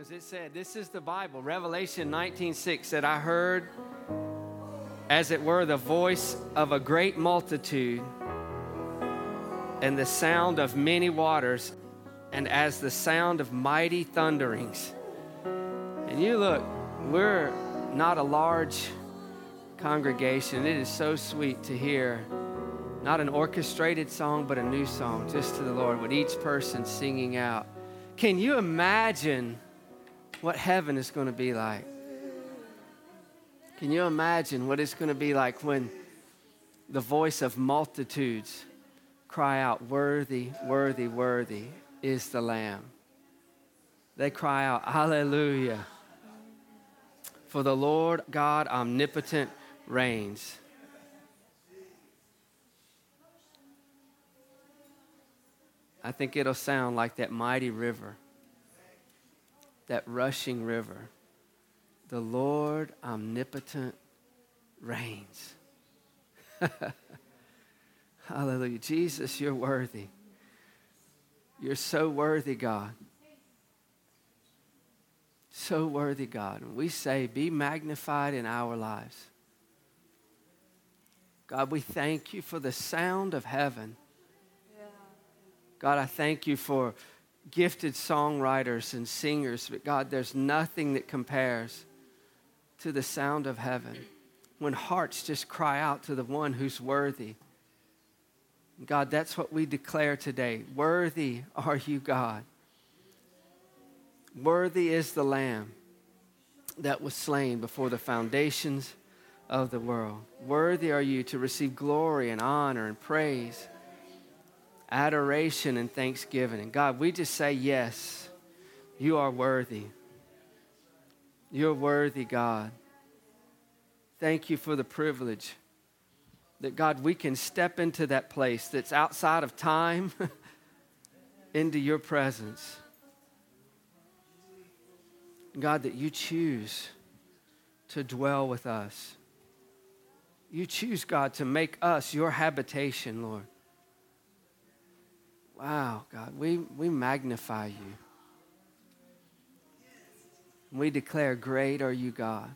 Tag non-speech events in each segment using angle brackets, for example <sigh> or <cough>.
Because it said, this is the Bible. Revelation 19:6 said, I heard, as it were, the voice of a great multitude and the sound of many waters, and as the sound of mighty thunderings. And you look, we're not a large congregation. It is so sweet to hear not an orchestrated song, but a new song just to the Lord, with each person singing out. Can you imagine what heaven is going to be like? Can you imagine what it's going to be like when the voice of multitudes cry out, Worthy, worthy, worthy is the Lamb? They cry out, Hallelujah. For the Lord God omnipotent reigns. I think it'll sound like that mighty river, that rushing river. The Lord omnipotent reigns. <laughs> Hallelujah. Jesus, you're worthy. You're so worthy, God. So worthy, God. And we say, be magnified in our lives. God, we thank you for the sound of heaven God, I thank you for gifted songwriters and singers. But God, there's nothing that compares to the sound of heaven when hearts just cry out to the one who's worthy. God, that's what we declare today. Worthy are you, God. Worthy is the Lamb that was slain before the foundations of the world. Worthy are you to receive glory and honor and praise adoration and thanksgiving. And God, we just say, Yes, you are worthy. You're worthy, God. Thank you for the privilege that, God, we can step into that place that's outside of time <laughs> into your presence. God, that you choose to dwell with us. You choose, God, to make us your habitation, Lord. Wow, God, we, we magnify you. We declare, Great are you, God.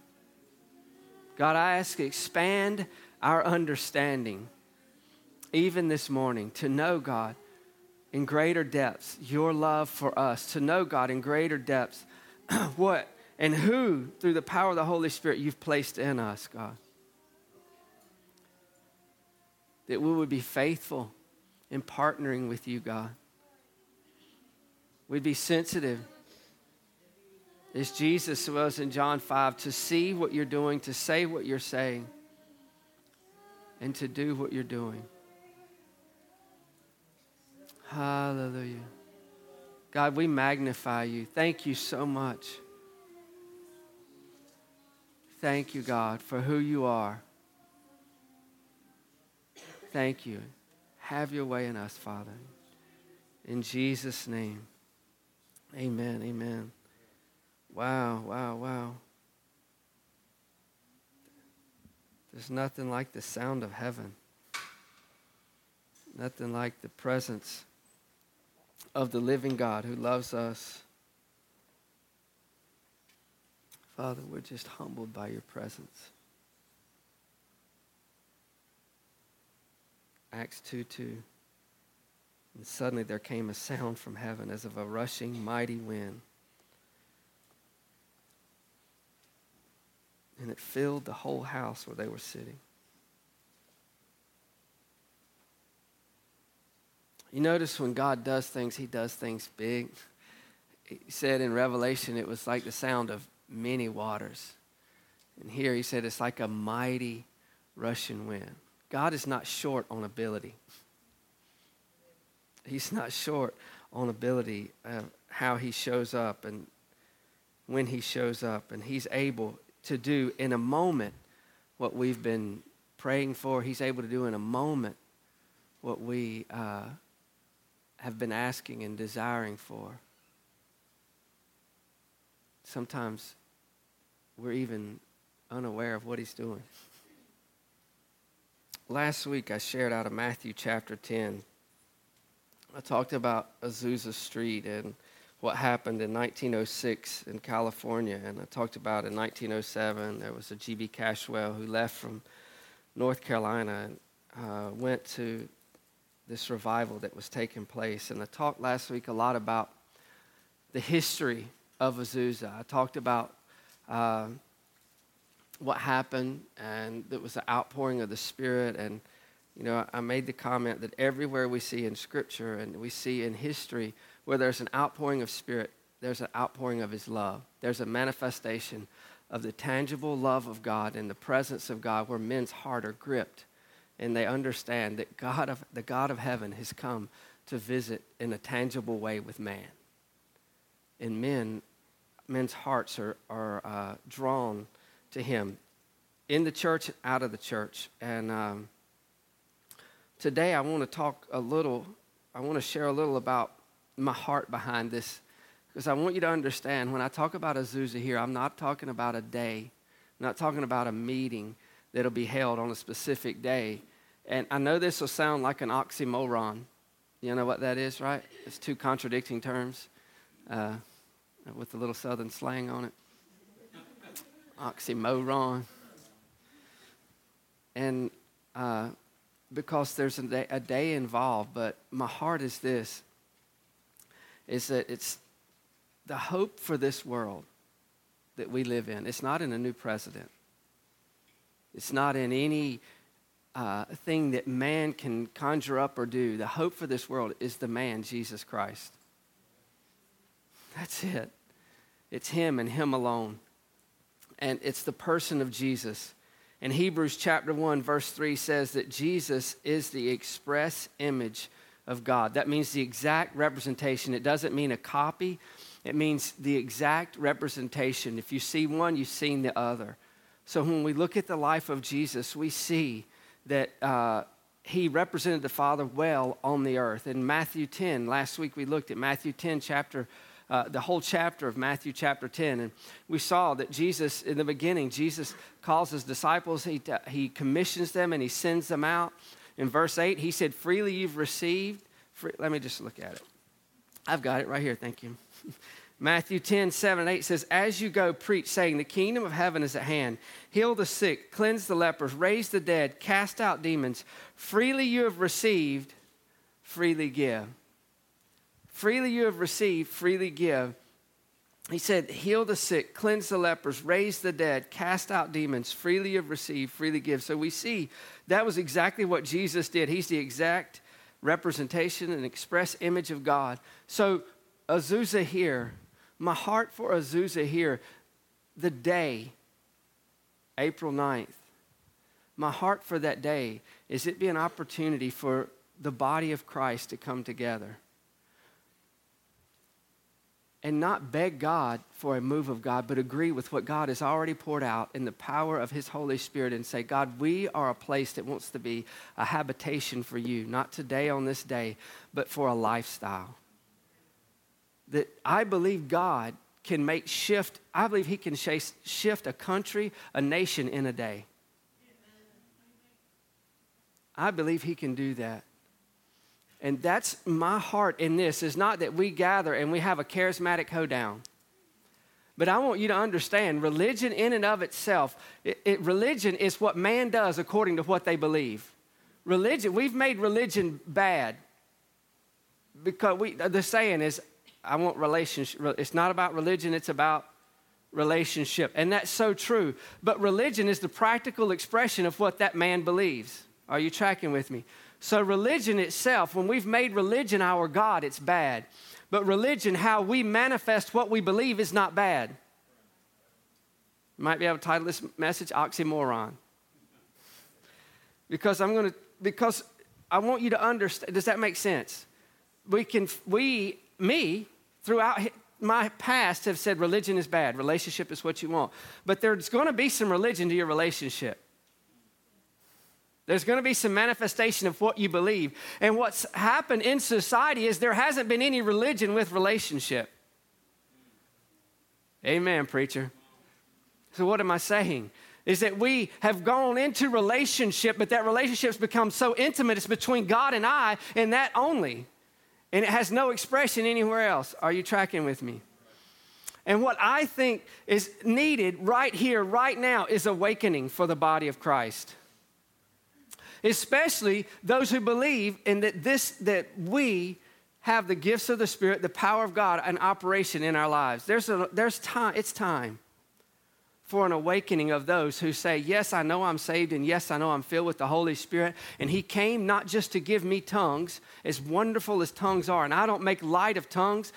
God, I ask, expand our understanding, even this morning, to know, God, in greater depths, your love for us, to know, God, in greater depths, <clears throat> what and who, through the power of the Holy Spirit, you've placed in us, God. That we would be faithful in partnering with you, God. We'd be sensitive, as Jesus was in John 5, to see what you're doing, to say what you're saying, and to do what you're doing. Hallelujah. God, we magnify you. Thank you so much. Thank you, God, for who you are. Thank you. Have your way in us, Father. In Jesus' name. Amen. Amen. Wow, wow, wow. There's nothing like the sound of heaven. Nothing like the presence of the living God who loves us. Father, we're just humbled by your presence. Acts 2 2. And suddenly there came a sound from heaven as of a rushing mighty wind. And it filled the whole house where they were sitting. You notice when God does things, he does things big. He said in Revelation it was like the sound of many waters. And here he said it's like a mighty rushing wind. God is not short on ability. He's not short on ability, uh, how he shows up and when he shows up. And he's able to do in a moment what we've been praying for. He's able to do in a moment what we uh, have been asking and desiring for. Sometimes we're even unaware of what he's doing. Last week I shared out of Matthew chapter 10. I talked about Azusa Street and what happened in 1906 in California, and I talked about in 1907 there was a G.B. Cashwell who left from North Carolina and uh, went to this revival that was taking place. And I talked last week a lot about the history of Azusa. I talked about uh, what happened, and it was the outpouring of the Spirit. And, you know, I made the comment that everywhere we see in Scripture and we see in history where there's an outpouring of Spirit, there's an outpouring of His love. There's a manifestation of the tangible love of God and the presence of God where men's heart are gripped and they understand that God of, the God of heaven has come to visit in a tangible way with man. And men, men's hearts are, are uh, drawn to him in the church out of the church. And um, today I want to talk a little, I want to share a little about my heart behind this because I want you to understand when I talk about Azusa here, I'm not talking about a day, I'm not talking about a meeting that'll be held on a specific day. And I know this will sound like an oxymoron. You know what that is, right? It's two contradicting terms uh, with a little southern slang on it. Oxymoron. And uh, because there's a day, a day involved, but my heart is this is that it's the hope for this world that we live in. It's not in a new president. It's not in any uh, thing that man can conjure up or do. The hope for this world is the man, Jesus Christ. That's it. It's Him and Him alone. And it's the person of Jesus. And Hebrews chapter 1, verse 3 says that Jesus is the express image of God. That means the exact representation. It doesn't mean a copy, it means the exact representation. If you see one, you've seen the other. So when we look at the life of Jesus, we see that uh, he represented the Father well on the earth. In Matthew 10, last week we looked at Matthew 10, chapter, uh, the whole chapter of Matthew chapter 10, and we saw that Jesus, in the beginning, Jesus calls his disciples, he, he commissions them, and he sends them out. In verse 8, he said, Freely you've received. Free, let me just look at it. I've got it right here. Thank you. <laughs> Matthew 10, 7 and 8 says, As you go, preach, saying, The kingdom of heaven is at hand. Heal the sick, cleanse the lepers, raise the dead, cast out demons. Freely you have received, freely give. Freely you have received, freely give. He said, Heal the sick, cleanse the lepers, raise the dead, cast out demons. Freely you have received, freely give. So we see that was exactly what Jesus did. He's the exact representation and express image of God. So Azusa here my heart for Azusa here, the day, April 9th, my heart for that day is it be an opportunity for the body of Christ to come together and not beg God for a move of God, but agree with what God has already poured out in the power of His Holy Spirit and say, God, we are a place that wants to be a habitation for you, not today on this day, but for a lifestyle that I believe God can make shift, I believe He can shift a country, a nation in a day. I believe He can do that. And that's my heart in this is not that we gather and we have a charismatic hoedown. But I want you to understand religion, in and of itself, it, it, religion is what man does according to what they believe. Religion, we've made religion bad because we, the saying is, I want relationship. It's not about religion, it's about relationship. And that's so true. But religion is the practical expression of what that man believes. Are you tracking with me? So, religion itself, when we've made religion our God, it's bad. But religion, how we manifest what we believe, is not bad. You might be able to title this message Oxymoron. Because I'm going to, because I want you to understand. Does that make sense? We can, we, me, throughout my past have said religion is bad, relationship is what you want. But there's going to be some religion to your relationship. There's going to be some manifestation of what you believe. And what's happened in society is there hasn't been any religion with relationship. Amen, preacher. So, what am I saying? Is that we have gone into relationship, but that relationship's become so intimate, it's between God and I, and that only. and it has no expression anywhere else. Are you tracking with me? And what I think is needed right here, right now, is awakening for the body of Christ. Especially those who believe in that this that we have the gifts of the Spirit, the power of God, an operation in our lives. There's, a, there's time, it's time for an awakening of those who say, Yes, I know I'm saved, and yes, I know I'm filled with the Holy Spirit. And He came not just to give me tongues, as wonderful as tongues are. And I don't make light of tongues,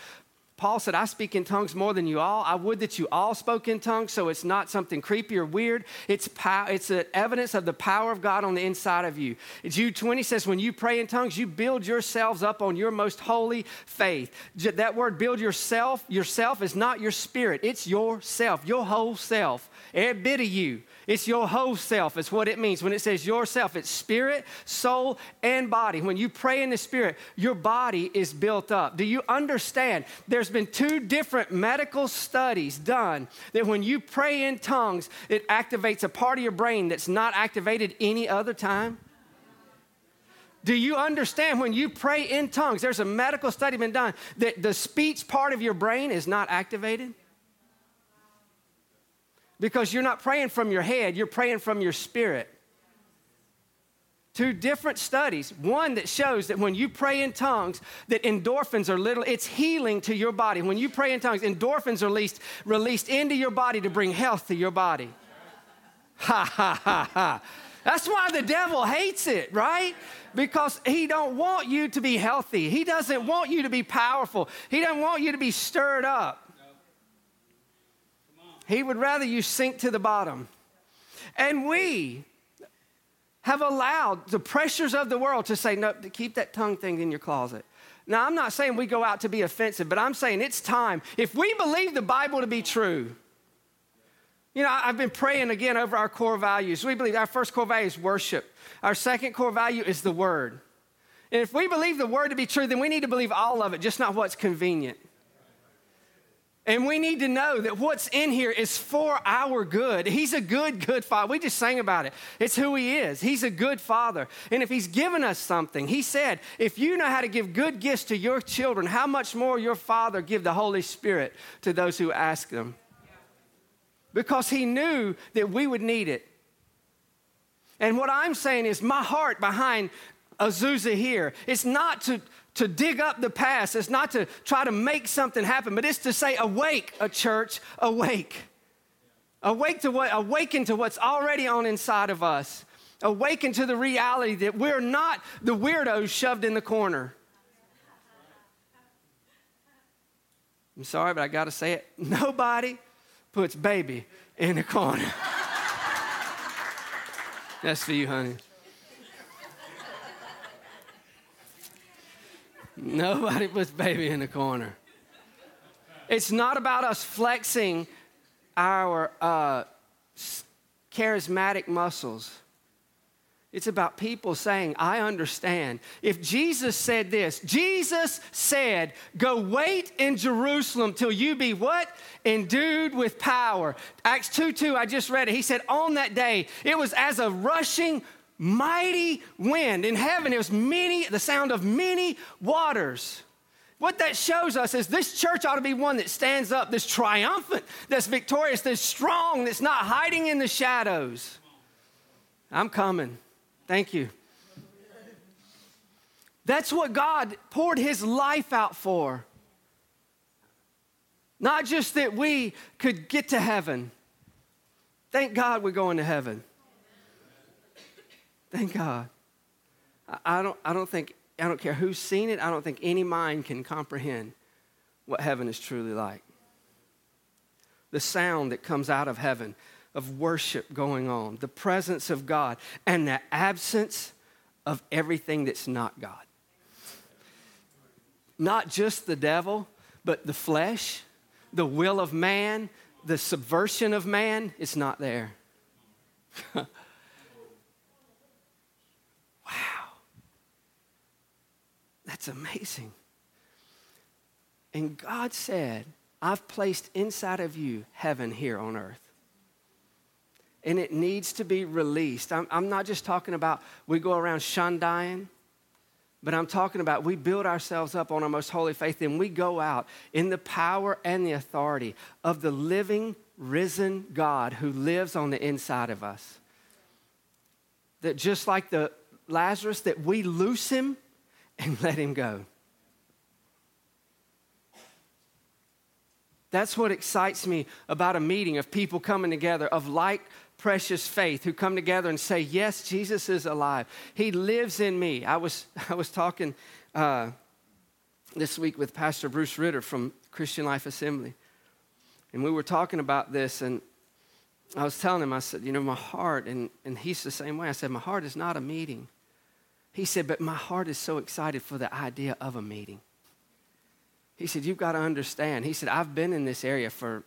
Paul said, I speak in tongues more than you all. I would that you all spoke in tongues, so it's not something creepy or weird. It's, pow- it's an evidence of the power of God on the inside of you. Jude 20 says, when you pray in tongues, you build yourselves up on your most holy faith. That word build yourself, yourself is not your spirit, it's yourself, your whole self, every bit of you. It's your whole self, It's what it means. When it says yourself, it's spirit, soul, and body. When you pray in the spirit, your body is built up. Do you understand? There's been two different medical studies done that when you pray in tongues, it activates a part of your brain that's not activated any other time. Do you understand when you pray in tongues? There's a medical study been done that the speech part of your brain is not activated because you're not praying from your head, you're praying from your spirit. Two different studies. One that shows that when you pray in tongues, that endorphins are little, it's healing to your body. When you pray in tongues, endorphins are released, released into your body to bring health to your body. Ha ha ha ha. That's why the devil hates it, right? Because he don't want you to be healthy. He doesn't want you to be powerful. He doesn't want you to be stirred up. He would rather you sink to the bottom. And we have allowed the pressures of the world to say, no, keep that tongue thing in your closet. Now, I'm not saying we go out to be offensive, but I'm saying it's time. If we believe the Bible to be true, you know, I've been praying again over our core values. We believe our first core value is worship, our second core value is the Word. And if we believe the Word to be true, then we need to believe all of it, just not what's convenient. And we need to know that what's in here is for our good. He's a good, good father. We just sang about it. It's who he is. He's a good father. And if he's given us something, he said, if you know how to give good gifts to your children, how much more your father give the Holy Spirit to those who ask them? Because he knew that we would need it. And what I'm saying is, my heart behind Azusa here, it's not to to dig up the past. It's not to try to make something happen, but it's to say, awake, a church, awake. Awake to what, awaken to what's already on inside of us. Awaken to the reality that we're not the weirdos shoved in the corner. I'm sorry, but I got to say it. <laughs> Nobody puts baby in the corner. <laughs> That's for you, honey. Nobody <laughs> puts baby in the corner. It's not about us flexing our uh, charismatic muscles. It's about people saying, I understand. If Jesus said this, Jesus said, Go wait in Jerusalem till you be what? Endued with power. Acts 2 2, I just read it. He said, On that day, it was as a rushing mighty wind. In heaven, it was many, the sound of many waters. What that shows us is this church ought to be one that stands up, that's triumphant, that's victorious, that's strong, that's not hiding in the shadows. I'm coming. Thank you. That's what God poured his life out for. Not just that we could get to heaven. Thank God we're going to heaven. Thank God. I don't, I don't think, I don't care who's seen it, I don't think any mind can comprehend what heaven is truly like. The sound that comes out of heaven of worship going on, the presence of God, and the absence of everything that's not God. Not just the devil, but the flesh, the will of man, the subversion of man, it's not there. <laughs> That's amazing. And God said, I've placed inside of you heaven here on earth. And it needs to be released. I'm, I'm not just talking about we go around shundying, But I'm talking about we build ourselves up on our most holy faith and we go out in the power and the authority of the living, risen God who lives on the inside of us. That just like the Lazarus, that we loose him <laughs> and let him go. That's what excites me about a meeting of people coming together of like precious faith who come together and say, Yes, Jesus is alive. He lives in me. I was, <laughs> I was talking uh, this week with Pastor Bruce Ritter from Christian Life Assembly. And we were talking about this, and I was telling him, I said, You know, my heart, and, and he's the same way. I said, My heart is not a meeting. He said, But my heart is so excited for the idea of a meeting. He said, You've got to understand. He said, I've been in this area for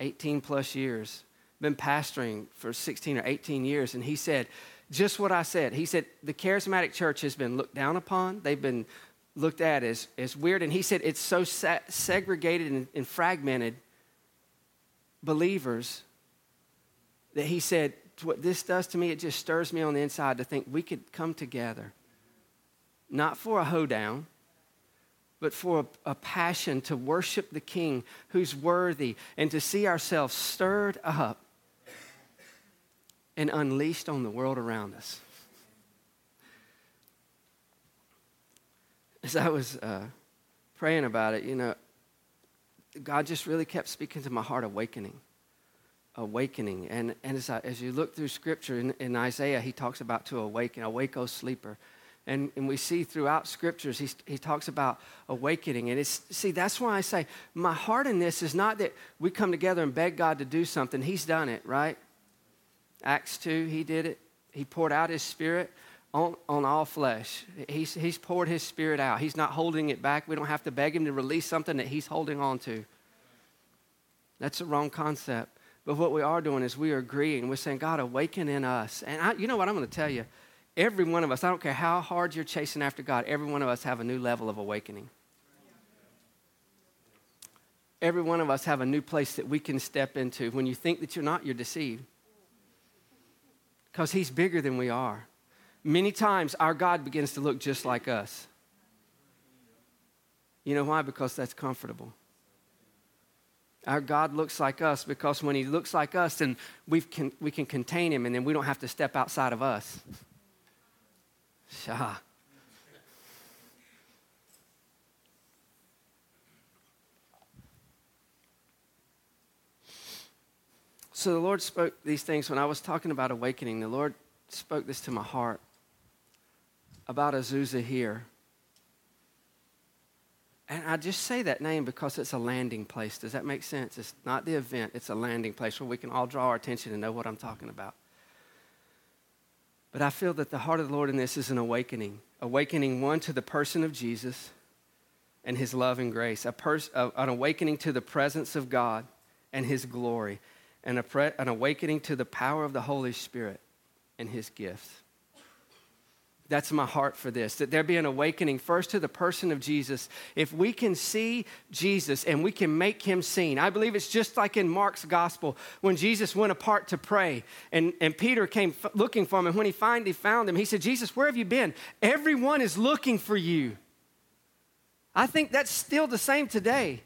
18 plus years been pastoring for 16 or 18 years, and he said just what I said. He said the charismatic church has been looked down upon, they've been looked at as, as weird, and he said it's so segregated and, and fragmented believers that he said, What this does to me, it just stirs me on the inside to think we could come together, not for a hoedown but for a, a, passion to worship the King who's worthy and to see ourselves stirred up and unleashed on the world around us. As I was uh, praying about it, you know, God just really kept speaking to my heart, awakening. Awakening. And, and as, I, as you look through scripture in, in Isaiah, he talks about to awaken, awake, O sleeper. And, and we see throughout scriptures, he, he talks about awakening. And it's, see, that's why I say my heart in this is not that we come together and beg God to do something. He's done it, right? Acts 2, he did it. He poured out his spirit on, on all flesh. He's, he's poured his spirit out. He's not holding it back. We don't have to beg him to release something that he's holding on to. That's the wrong concept. But what we are doing is we are agreeing. We're saying, God, awaken in us. And I, you know what I'm going to tell you? Every one of us, I don't care how hard you're chasing after God, every one of us have a new level of awakening. Every one of us have a new place that we can step into. When you think that you're not, you're deceived because He's bigger than we are. Many times our God begins to look just like us. You know why? Because that's comfortable. Our God looks like us because when He looks like us, then we can, we can contain Him and then we don't have to step outside of us. Shah. So the Lord spoke these things when I was talking about awakening. The Lord spoke this to my heart about Azusa here. And I just say that name because it's a landing place. Does that make sense? It's not the event, it's a landing place where we can all draw our attention and know what I'm talking about. But I feel that the heart of the Lord in this is an awakening. Awakening, one, to the person of Jesus and his love and grace, a pers- an awakening to the presence of God and his glory and an awakening to the power of the Holy Spirit and his gifts. That's my heart for this, that there be an awakening first to the person of Jesus. If we can see Jesus and we can make him seen, I believe it's just like in Mark's gospel when Jesus went apart to pray and, and Peter came f- looking for him. And when he finally found him, he said, Jesus, where have you been? Everyone is looking for you. I think that's still the same today.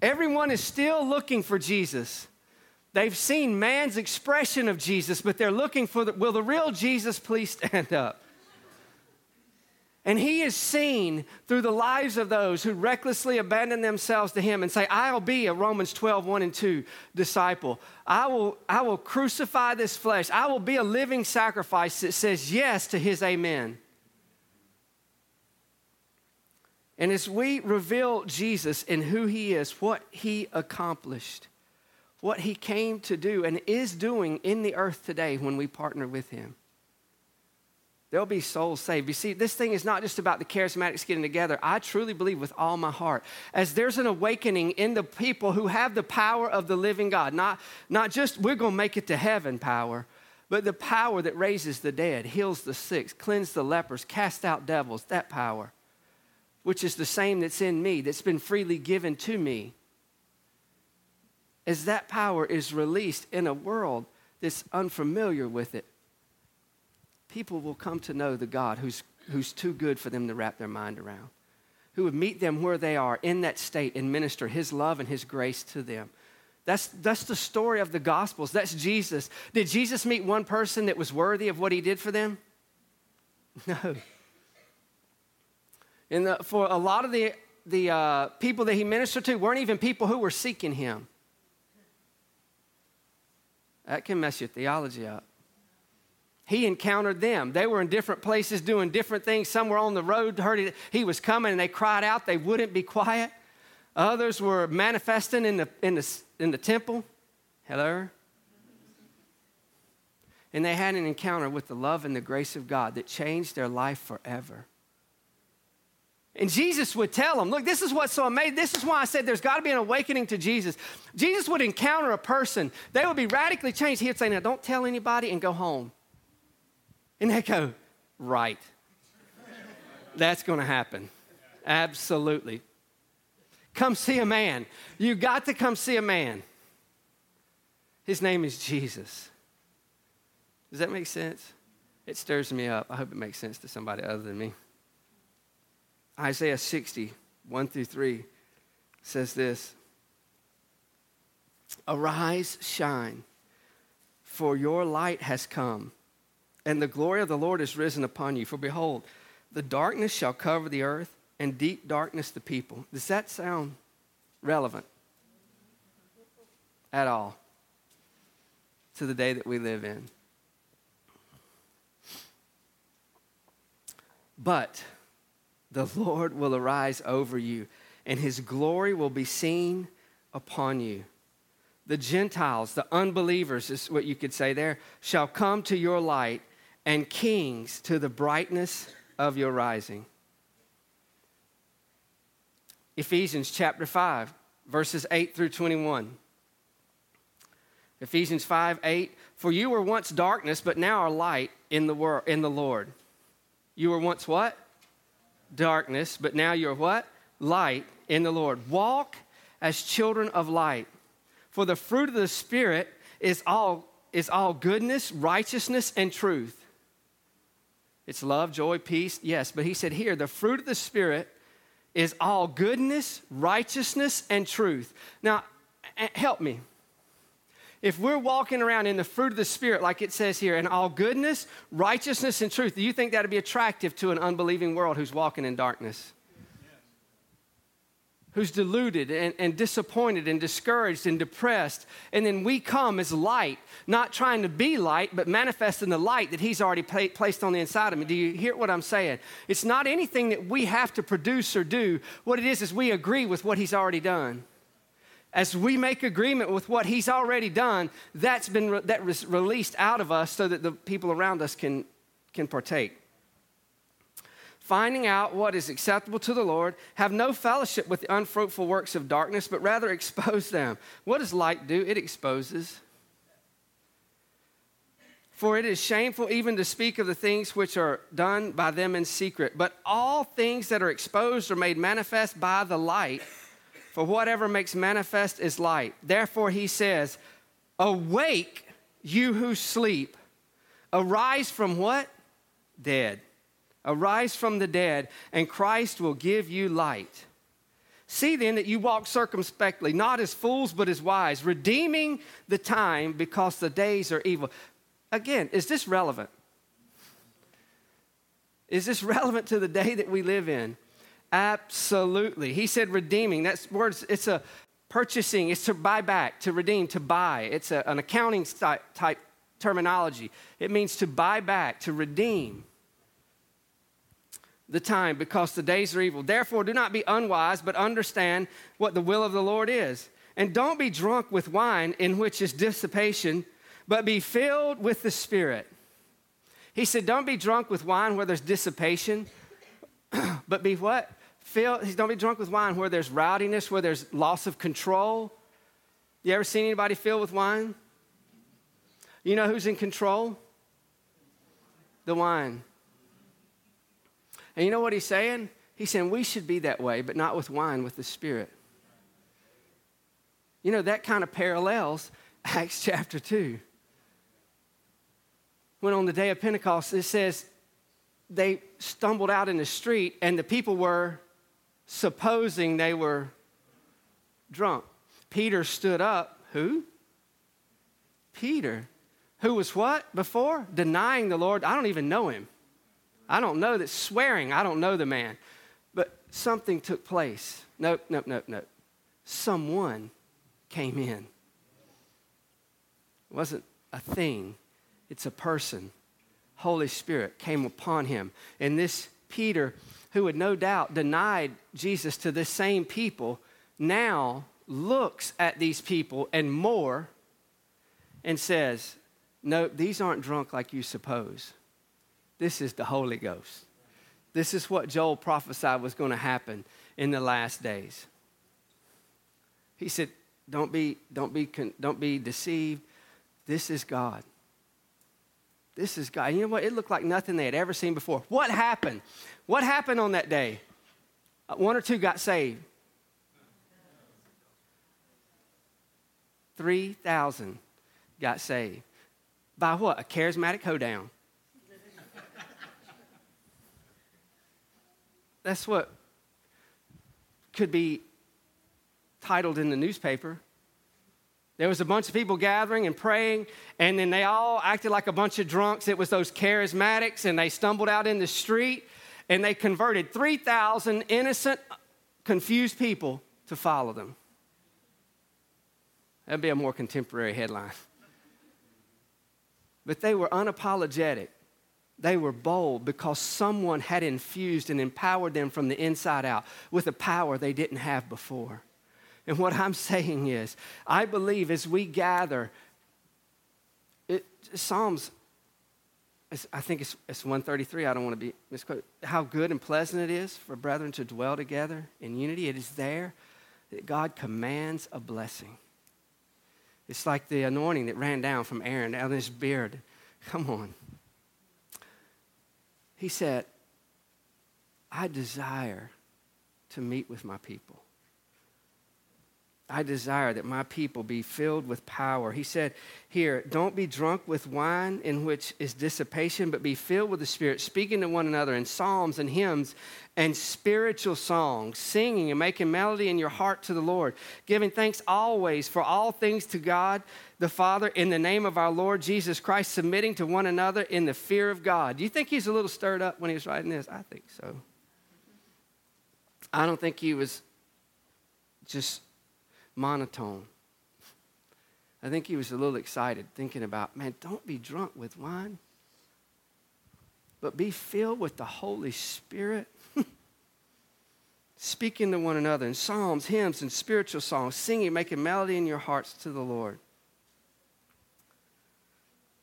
Everyone is still looking for Jesus. They've seen man's expression of Jesus, but they're looking for the, will the real Jesus please stand up? And he is seen through the lives of those who recklessly abandon themselves to him and say, I'll be a Romans 12, 1 and 2 disciple. I will, I will crucify this flesh. I will be a living sacrifice that says yes to his amen. And as we reveal Jesus and who he is, what he accomplished, what he came to do and is doing in the earth today when we partner with him. There'll be souls saved. You see, this thing is not just about the charismatics getting together. I truly believe with all my heart, as there's an awakening in the people who have the power of the living God, not, not just we're going to make it to heaven power, but the power that raises the dead, heals the sick, cleanses the lepers, casts out devils, that power, which is the same that's in me, that's been freely given to me as that power is released in a world that's unfamiliar with it, people will come to know the God who's who's too good for them to wrap their mind around, who would meet them where they are in that state and minister his love and his grace to them. That's, that's the story of the Gospels. That's Jesus. Did Jesus meet one person that was worthy of what he did for them? <laughs> No. And the, for a lot of the, the uh, people that he ministered to weren't even people who were seeking him. That can mess your theology up. He encountered them. They were in different places doing different things. Some were on the road, heard he was coming, and they cried out. They wouldn't be quiet. Others were manifesting in the, in the, in the temple. Hello? And they had an encounter with the love and the grace of God that changed their life forever. And Jesus would tell them, look, this is what's so amazing. This is why I said there's got to be an awakening to Jesus. Jesus would encounter a person, they would be radically changed. He would say, now don't tell anybody and go home. And they go, right. That's going to happen. Absolutely. Come see a man. You got to come see a man. His name is Jesus. Does that make sense? It stirs me up. I hope it makes sense to somebody other than me. Isaiah 60, 1 through 3 says this Arise, shine, for your light has come, and the glory of the Lord is risen upon you. For behold, the darkness shall cover the earth, and deep darkness the people. Does that sound relevant at all to the day that we live in? But the Lord will arise over you, and his glory will be seen upon you. The Gentiles, the unbelievers, is what you could say there, shall come to your light, and kings to the brightness of your rising. Ephesians chapter 5, verses 8 through 21. Ephesians 5 8, for you were once darkness, but now are light in the, wor- in the Lord. You were once what? darkness, but now you're what? Light in the Lord. Walk as children of light. For the fruit of the Spirit is all, is all goodness, righteousness, and truth. It's love, joy, peace, yes. But he said here, the fruit of the Spirit is all goodness, righteousness, and truth. Now, help me if we're walking around in the fruit of the Spirit, like it says here, in all goodness, righteousness, and truth, do you think that would be attractive to an unbelieving world who's walking in darkness? Who's deluded and, and, disappointed and discouraged and depressed. And then we come as light, not trying to be light, but manifesting the light that He's already pla- placed on the inside of me. Do you hear what I'm saying? It's not anything that we have to produce or do. What it is, is we agree with what He's already done as we make agreement with what he's already done, that's been re- that was released out of us so that the people around us can, can partake. Finding out what is acceptable to the Lord, have no fellowship with the unfruitful works of darkness, but rather <laughs> expose them. What does light do? It exposes. For it is shameful even to speak of the things which are done by them in secret. But all things that are exposed are made manifest by the light for whatever makes manifest is light. Therefore, he says, Awake, you who sleep. Arise from what? Dead. Arise from the dead, and Christ will give you light. See then that you walk circumspectly, not as fools, but as wise, redeeming the time because the days are evil. Again, is this relevant? Is this <laughs> relevant to the day that we live in? Absolutely. He said redeeming. That's words, it's a purchasing, it's to buy back, to redeem, to buy. It's a, an accounting type terminology. It means to buy back, to redeem the time because the days are evil. Therefore, do not be unwise, but understand what the will of the Lord is. And don't be drunk with wine, in which is dissipation, but be filled with the Spirit. He said, Don't be drunk with wine where there's dissipation, <clears throat> but be what? Fill, don't be drunk with wine where there's rowdiness, where there's loss of control. You ever seen anybody filled with wine? You know who's in control? The wine. And you know what he's saying? He's saying we should be that way, but not with wine, with the Spirit. You know, that kind of parallels <laughs> Acts chapter 2. When on the day of Pentecost, it says they stumbled out in the street, and the people were supposing they were drunk. Peter stood up. Who? Peter. Who was what before? Denying the Lord. I don't even know him. I don't know that swearing. I don't know the man. But something took place. Nope, nope, nope, nope. Someone came in. It wasn't a thing, it's a person. Holy Spirit came upon him. And this Peter, who had no doubt denied Jesus to the same people, now looks at these people and more and says, No, these aren't drunk like you suppose. This is the Holy Ghost. This is what Joel prophesied was going to happen in the last days. He said, Don't be, don't be, don't be deceived. This is God. This is God. You know what? It looked like nothing they had ever seen before. What happened? What happened on that day? Uh, one or two got saved. 3,000 got saved. By what? A charismatic hoedown. That's what could be titled in the newspaper. There was a bunch of people gathering and praying, and then they all acted like a bunch of drunks. It was those charismatics, and they stumbled out in the street and they converted 3,000 innocent, confused people to follow them. That'd be a more contemporary headline. But they were unapologetic. They were bold because someone had infused and empowered them from the inside out with a power they didn't have before. And what I'm saying is, I believe as we gather, it, Psalms, I think it's, it's 133, I don't want to be misquoted. How good and pleasant it is for brethren to dwell together in unity. It is there that God commands a blessing. It's like the anointing that ran down from Aaron down his beard. Come on. He said, I desire to meet with my people. I desire that my people be filled with power. He said here, don't be drunk with wine in which is dissipation, but be filled with the Spirit, speaking to one another in psalms and hymns and spiritual songs, singing and making melody in your heart to the Lord, giving thanks always for all things to God the Father in the name of our Lord Jesus Christ, submitting to one another in the fear of God. Do you think he's a little stirred up when he was writing this? I think so. I don't think he was just monotone. I think he was a little excited, thinking about, man, don't be drunk with wine, but be filled with the Holy Spirit. <laughs> Speaking to one another in psalms, hymns, and spiritual songs, singing, making melody in your hearts to the Lord.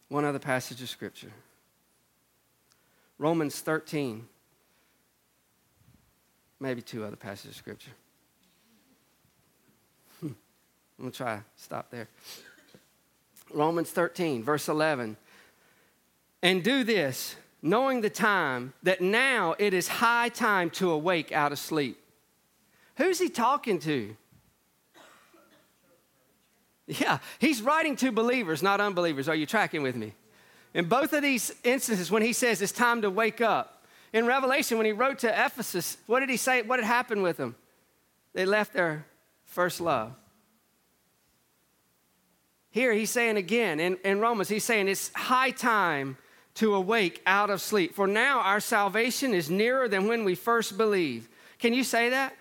One other passage of Scripture Romans 13. Maybe two other passages of Scripture. I'm going to try stop there. Romans 13, verse 11. And do this, knowing the time, that now it is high time to awake out of sleep. Who's he talking to? Yeah, he's writing to believers, not unbelievers. Are you tracking with me? In both of these instances, when he says it's time to wake up, in Revelation, when he wrote to Ephesus, what did he say? What had happened with them? They left their first love. Here he's saying again in, in Romans, he's saying it's high time to awake out of sleep. For now our salvation is nearer than when we first believed. Can you say that?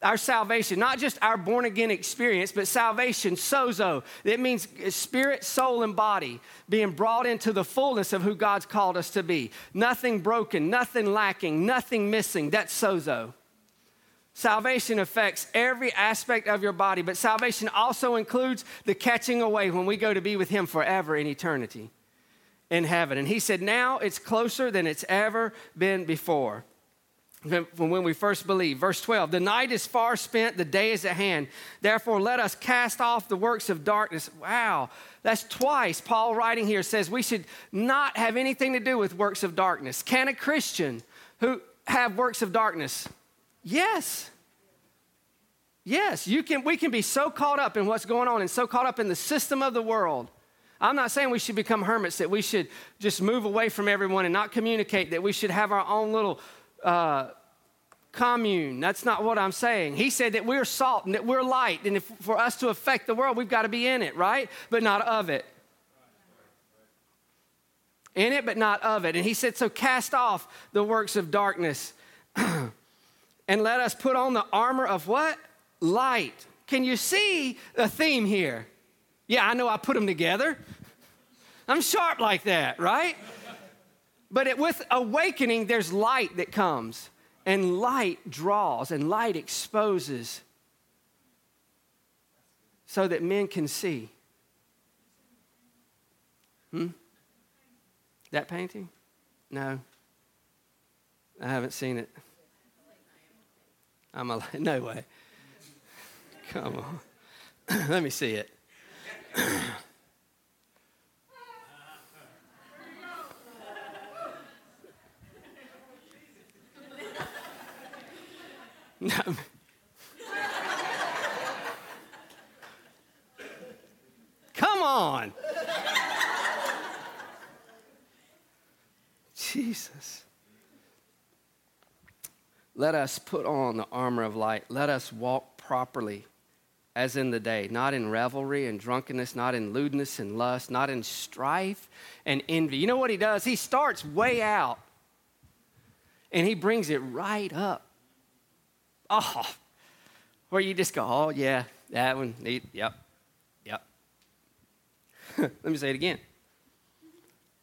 Our salvation, not just our born again experience, but salvation, sozo. It means spirit, soul, and body being brought into the fullness of who God's called us to be. Nothing broken, nothing lacking, nothing missing. That's sozo. Salvation affects every aspect of your body, but salvation also includes the catching away when we go to be with Him forever in eternity in heaven. And He said, Now it's closer than it's ever been before. When we first believe. Verse 12 The night is far spent, the day is at hand. Therefore, let us cast off the works of darkness. Wow, that's twice Paul writing here says we should not have anything to do with works of darkness. Can a Christian who have works of darkness Yes. Yes, you can, we can be so caught up in what's going on and so caught up in the system of the world I'm not saying we should become hermits, that we should just move away from everyone and not communicate, that we should have our own little uh, commune. That's not what I'm saying. He said that we're salt and that we're light, and if, for us to affect the world, we've got to be in it, right? But not of it. In it, but not of it. And he said, So cast off the works of darkness <clears throat> and let us put on the armor of what? Light. Can you see the theme here? Yeah, I know I put them together. I'm sharp like that, right? But it, with awakening, there's light that comes, and light draws, and light exposes so that men can see. Hmm? That painting? No. I haven't seen it. I'm a no way. Come on. <coughs> Let me see it. <coughs> no. Come on. Jesus. Let us put on the armor of light. Let us walk properly as in the day, not in revelry and drunkenness, not in lewdness and lust, not in strife and envy. You know what he does? He starts way out and he brings it right up. Oh, where you just go, oh, yeah, that one, neat, yep, yep. <laughs> Let me say it again.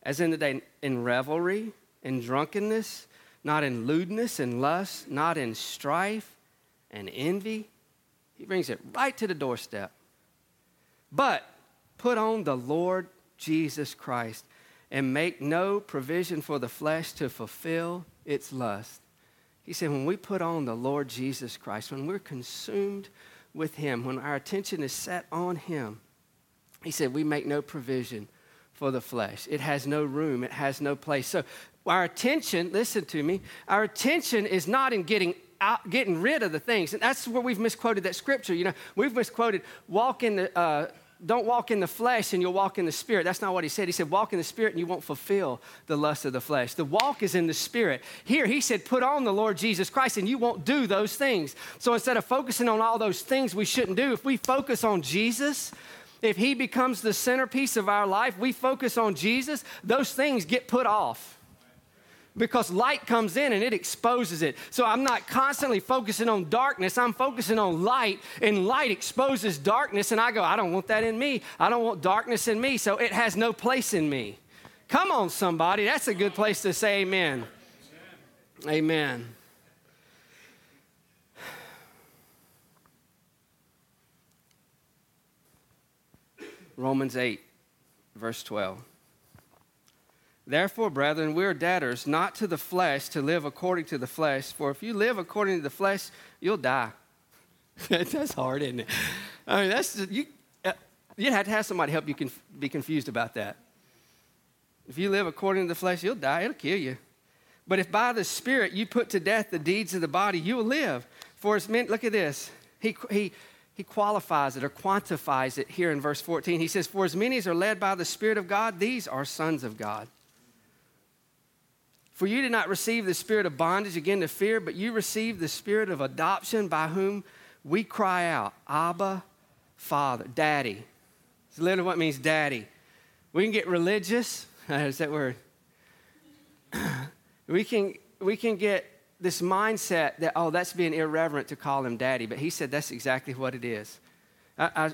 As in the day, in revelry, in drunkenness, not in lewdness and lust, not in strife and envy. He brings it right to the doorstep. But put on the Lord Jesus Christ and make no provision for the flesh to fulfill its lust. He said, when we put on the Lord Jesus Christ, when we're consumed with Him, when our attention is set on Him, He said, we make no provision for the flesh. It has no room, it has no place. So, our attention, listen to me, our attention is not in getting out, getting rid of the things. And that's where we've misquoted that scripture. You know, we've misquoted, walk in the, uh, don't walk in the flesh and you'll walk in the spirit. That's not what he said. He said, walk in the spirit and you won't fulfill the lust of the flesh. The walk is in the spirit. Here, he said, put on the Lord Jesus Christ and you won't do those things. So instead of focusing on all those things we shouldn't do, if we focus on Jesus, if he becomes the centerpiece of our life, we focus on Jesus, those things get put off because light comes in and it exposes it. So I'm not constantly focusing on darkness, I'm focusing on light, and light exposes darkness. And I go, I don't want that in me. I don't want darkness in me. So it has no place in me. Come on, somebody. That's a good place to say amen. Amen. amen. Romans 8, verse 12. Therefore, brethren, we are debtors not to the flesh to live according to the flesh. For if you live according to the flesh, you'll die. <laughs> that's hard, isn't it? I mean, that's you. Uh, you'd have to have somebody help you conf- be confused about that. If you live according to the flesh, you'll die. It'll kill you. But if by the Spirit you put to death the deeds of the body, you will live. For it's meant. Look at this. He he he qualifies it or quantifies it here in verse 14. He says, "For as many as are led by the Spirit of God, these are sons of God." For you did not receive the spirit of bondage again to fear, but you received the spirit of adoption by whom we cry out, Abba, Father, Daddy. It's literally what means daddy. We can get religious. <laughs> Is that word? <clears throat> we can we can get this mindset that oh that's being irreverent to call him daddy, but he said that's exactly what it is. I, I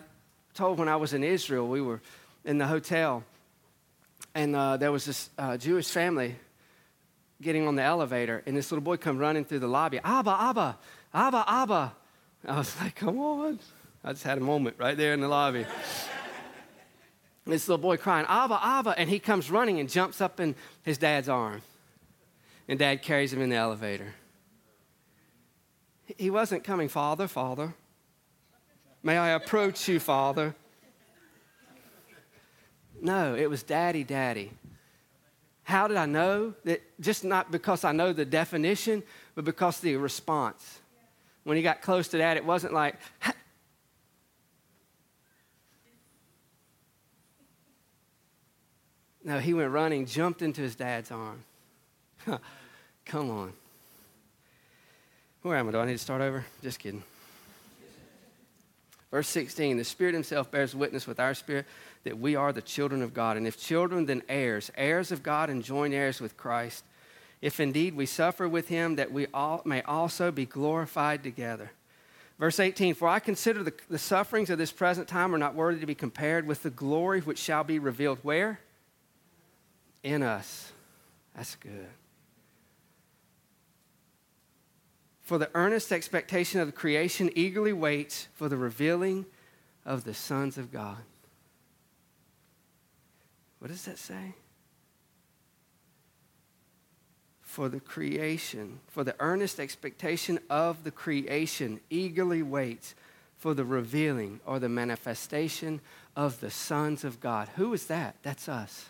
told when I was in Israel, we were in the hotel, and uh, there was this uh, Jewish family getting on the elevator, and this little boy come running through the lobby. Abba, Abba, Abba, Abba. I was like, come on. I just had a moment right there in the lobby. <laughs> this little boy crying, Abba, Abba, and he comes running and jumps up in his dad's arm. And dad carries him in the elevator. He wasn't coming, Father, Father. May I approach you, Father? No, it was Daddy, Daddy. How did I know? That just not because I know the definition, but because the response. When he got close to that, it wasn't like, No, he went running, jumped into his dad's arm. Come on. Where am I? Do I need to start over? Just kidding. Verse 16 The Spirit Himself bears witness with our spirit that we are the children of God. And if children, then heirs, heirs of God and joint heirs with Christ. If indeed we suffer with Him, that we all may also be glorified together. Verse 18 For I consider the, the sufferings of this present time are not worthy to be compared with the glory which shall be revealed. Where? In us. That's good. For the earnest expectation of the creation eagerly waits for the revealing of the sons of God. What does that say? For the creation, for the earnest expectation of the creation eagerly waits for the revealing or the manifestation of the sons of God. Who is that? That's us.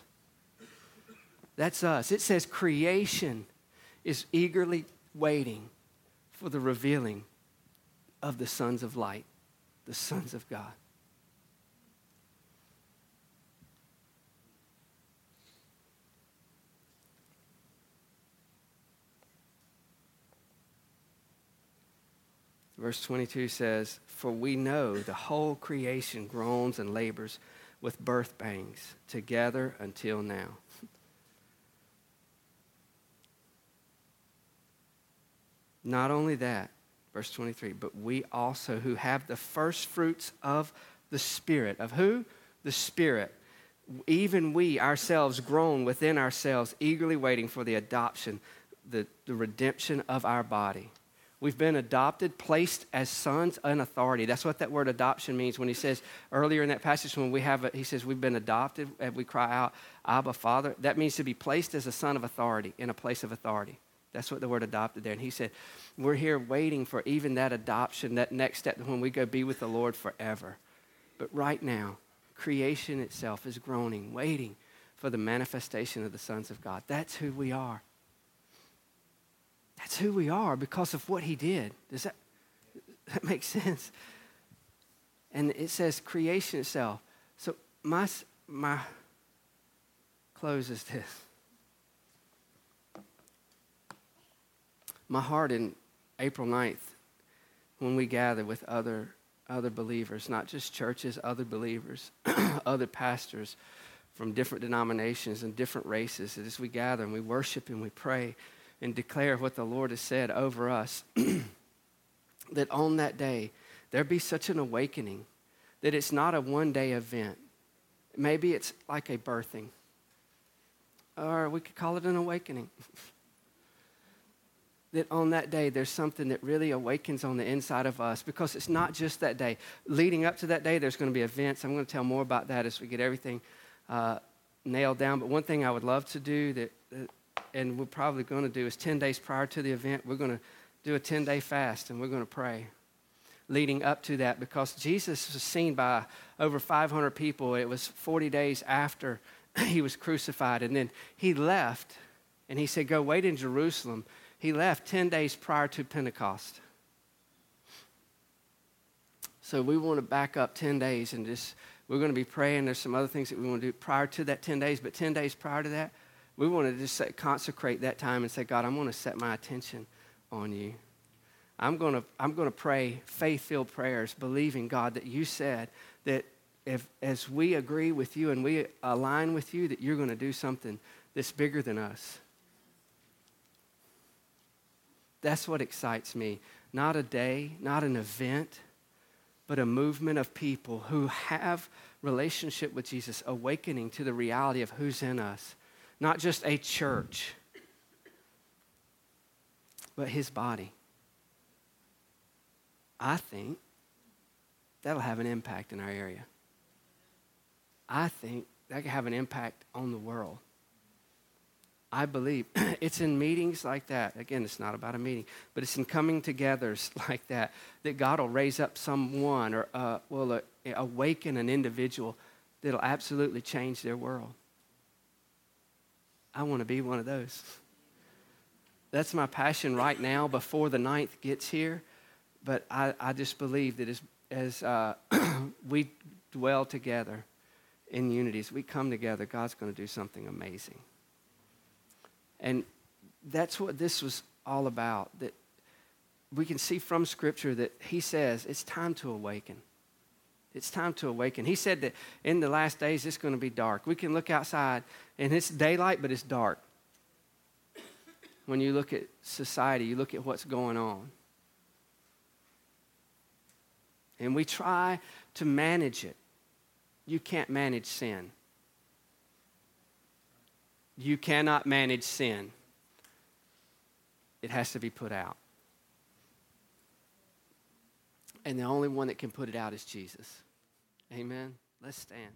That's us. It says creation is eagerly waiting for the revealing of the sons of light, the sons of God. Verse 22 says, For we know the whole creation groans and labors with birth pangs together until now. Not only that, verse 23, but we also who have the first fruits of the Spirit. Of who? The Spirit. Even we ourselves groan within ourselves, eagerly waiting for the adoption, the, the redemption of our body. We've been adopted, placed as sons in authority. That's what that word adoption means. When he says earlier in that passage, when we have, a, he says we've been adopted, and we cry out, Abba, Father. That means to be placed as a son of authority in a place of authority. That's what the word adopted there. And he said, We're here waiting for even that adoption, that next step when we go be with the Lord forever. But right now, creation itself is groaning, waiting for the manifestation of the sons of God. That's who we are. That's who we are because of what he did. Does that, <laughs> that make sense? And it says creation itself. So my, my close is this. My heart in April 9th when we gather with other, other believers, not just churches, other believers, <clears throat> other pastors from different denominations and different races. As we gather and we worship and we pray and declare what the Lord has said over us, <clears throat> that on that day there be such an awakening that it's not a one day event. Maybe it's like a birthing, or we could call it an awakening. <laughs> that on that day there's something that really awakens on the inside of us because it's not just that day. Leading up to that day, there's going to be events. I'm going to tell more about that as we get everything uh, nailed down. But one thing I would love to do that, and we're probably going to do is 10 days prior to the event, we're going to do a 10 day fast and we're going to pray leading up to that because Jesus was seen by over 500 people. It was 40 days after <clears throat> he was crucified. And then he left and he said, Go wait in Jerusalem he left 10 days prior to Pentecost. So we want to back up 10 days and just, we're going to be praying. There's some other things that we want to do prior to that 10 days, but 10 days prior to that, we want to just consecrate that time and say, God, I'm going to set my attention on you. I'm going to, I'm going to pray faith filled prayers, believing, God, that you said that if, as we agree with you and we align with you, that you're going to do something that's bigger than us. That's what excites me. Not a day, not an event, but a movement of people who have relationship with Jesus, awakening to the reality of who's in us. Not just a church, but his body. I think that'll have an impact in our area. I think that can have an impact on the world. I believe <clears throat> it's in meetings like that. Again, it's not about a meeting, but it's in coming togethers <laughs> like that that God will raise up someone or uh, will uh, awaken an individual that'll absolutely change their world. I want to be one of those. That's my passion right now before the ninth gets here. But I, I just believe that as, as uh, <clears throat> we dwell together in unity, as we come together, God's going to do something amazing. And that's what this was all about. That we can see from Scripture that He says it's time to awaken. It's time to awaken. He said that in the last days it's going to be dark. We can look outside and it's daylight, but it's dark. When you look at society, you look at what's going on. And we try to manage it. You can't manage sin. You cannot manage sin. It has to be put out. And the only one that can put it out is Jesus. Amen. Let's stand.